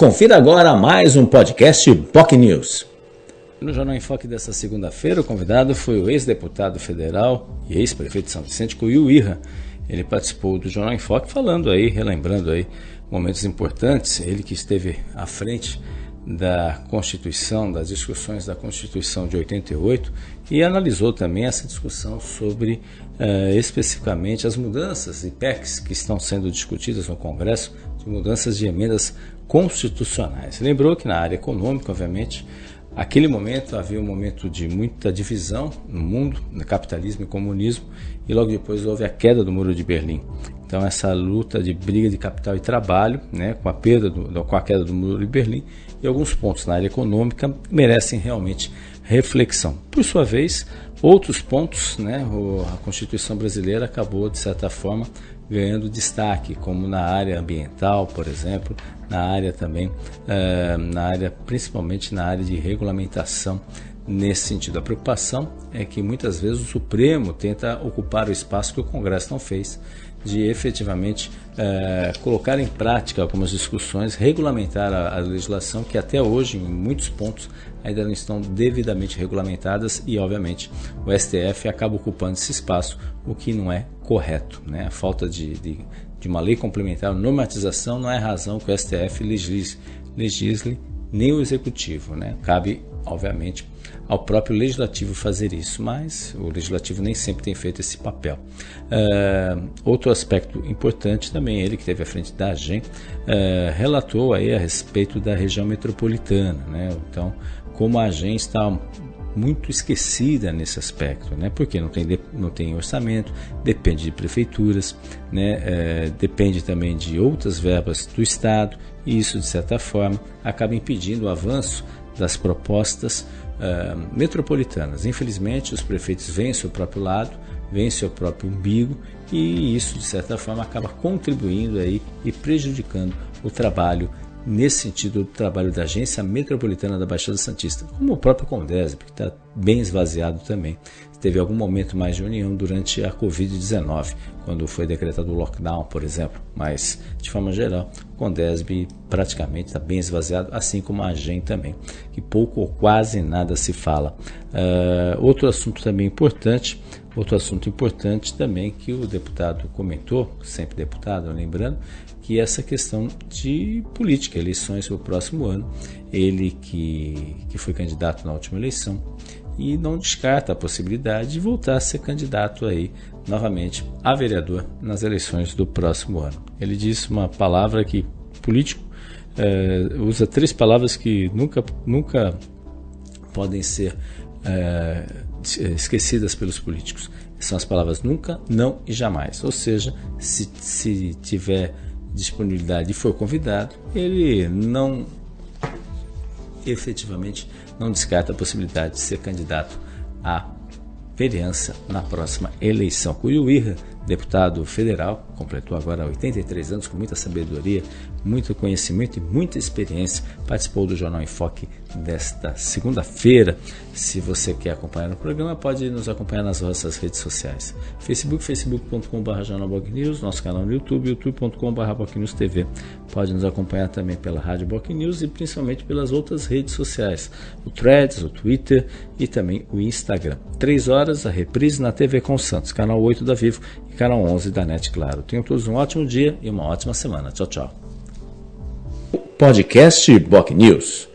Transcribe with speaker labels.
Speaker 1: Confira agora mais um podcast POC News. No Jornal em Foque desta segunda-feira, o convidado foi o ex-deputado federal e ex-prefeito de São Vicente, Cuiu Irra. Ele participou do Jornal em Foque falando aí, relembrando aí momentos importantes. Ele que esteve à frente da Constituição, das discussões da Constituição de 88 e analisou também essa discussão sobre uh, especificamente as mudanças e PECs que estão sendo discutidas no Congresso, de mudanças de emendas constitucionais. Lembrou que na área econômica, obviamente, aquele momento havia um momento de muita divisão no mundo, no capitalismo e comunismo, e logo depois houve a queda do Muro de Berlim. Então essa luta de briga de capital e trabalho, né, com a perda do, com a queda do Muro de Berlim e alguns pontos na área econômica merecem realmente reflexão. Por sua vez, outros pontos, né, a Constituição brasileira acabou de certa forma ganhando destaque, como na área ambiental, por exemplo, na área também, uh, na área principalmente na área de regulamentação. Nesse sentido, a preocupação é que muitas vezes o Supremo tenta ocupar o espaço que o Congresso não fez de efetivamente uh, colocar em prática algumas discussões, regulamentar a, a, legislação que até hoje, em muitos pontos, ainda não estão devidamente regulamentadas e, obviamente, o STF acaba ocupando esse espaço, o que não é correto. Né? A falta de, de, de uma lei complementar, normatização, não é razão que o STF legisle, legisle nem o executivo. Né? Cabe, obviamente, ao próprio legislativo fazer isso, mas o legislativo nem sempre tem feito esse papel. Uh, outro aspecto importante também, ele que esteve à frente da AGEM, uh, relatou aí a respeito da região metropolitana. Né? Então, como a AGEM está muito esquecida nesse aspecto, né? Porque não tem, não tem orçamento, depende de prefeituras, né? É, depende também de outras verbas do Estado e isso de certa forma acaba impedindo o avanço das propostas uh, metropolitanas. Infelizmente, os prefeitos veem seu próprio lado, veem seu próprio umbigo e isso, de certa forma, acaba contribuindo aí e prejudicando o trabalho nesse sentido do trabalho da Agência Metropolitana da Baixada Santista, como o próprio Condesb, que está bem esvaziado também. Teve algum momento mais de união durante a Covid-19, quando foi decretado o lockdown, por exemplo, mas de forma geral, o Condesb praticamente está bem esvaziado, assim como a AGEM também, que pouco ou quase nada se fala. Uh, outro assunto também importante, outro assunto importante também que o deputado comentou, sempre deputado, lembrando, que essa questão de política, eleições para o próximo ano. Ele que, que foi candidato na última eleição e não descarta a possibilidade de voltar a ser candidato aí novamente a vereador nas eleições do próximo ano. Ele disse uma palavra que político é, usa três palavras que nunca, nunca podem ser é, esquecidas pelos políticos. São as palavras nunca, não e jamais. Ou seja, se, se tiver disponibilidade e for convidado, ele não efetivamente não descarta a possibilidade de ser candidato à vereança na próxima eleição. Cuyuíra, deputado federal, completou agora 83 anos com muita sabedoria, muito conhecimento e muita experiência. Participou do Jornal Enfoque desta segunda-feira. Se você quer acompanhar o programa, pode nos acompanhar nas nossas redes sociais. Facebook, facebook.com.br News, nosso canal no YouTube, youtube.com.br TV. Pode nos acompanhar também pela Rádio Boc News e principalmente pelas outras redes sociais, o Threads, o Twitter e também o Instagram. Três horas, a reprise na TV com Santos, canal 8 da Vivo e canal 11 da NET Claro. Tenham todos um ótimo dia e uma ótima semana. Tchau, tchau. Podcast Boc News.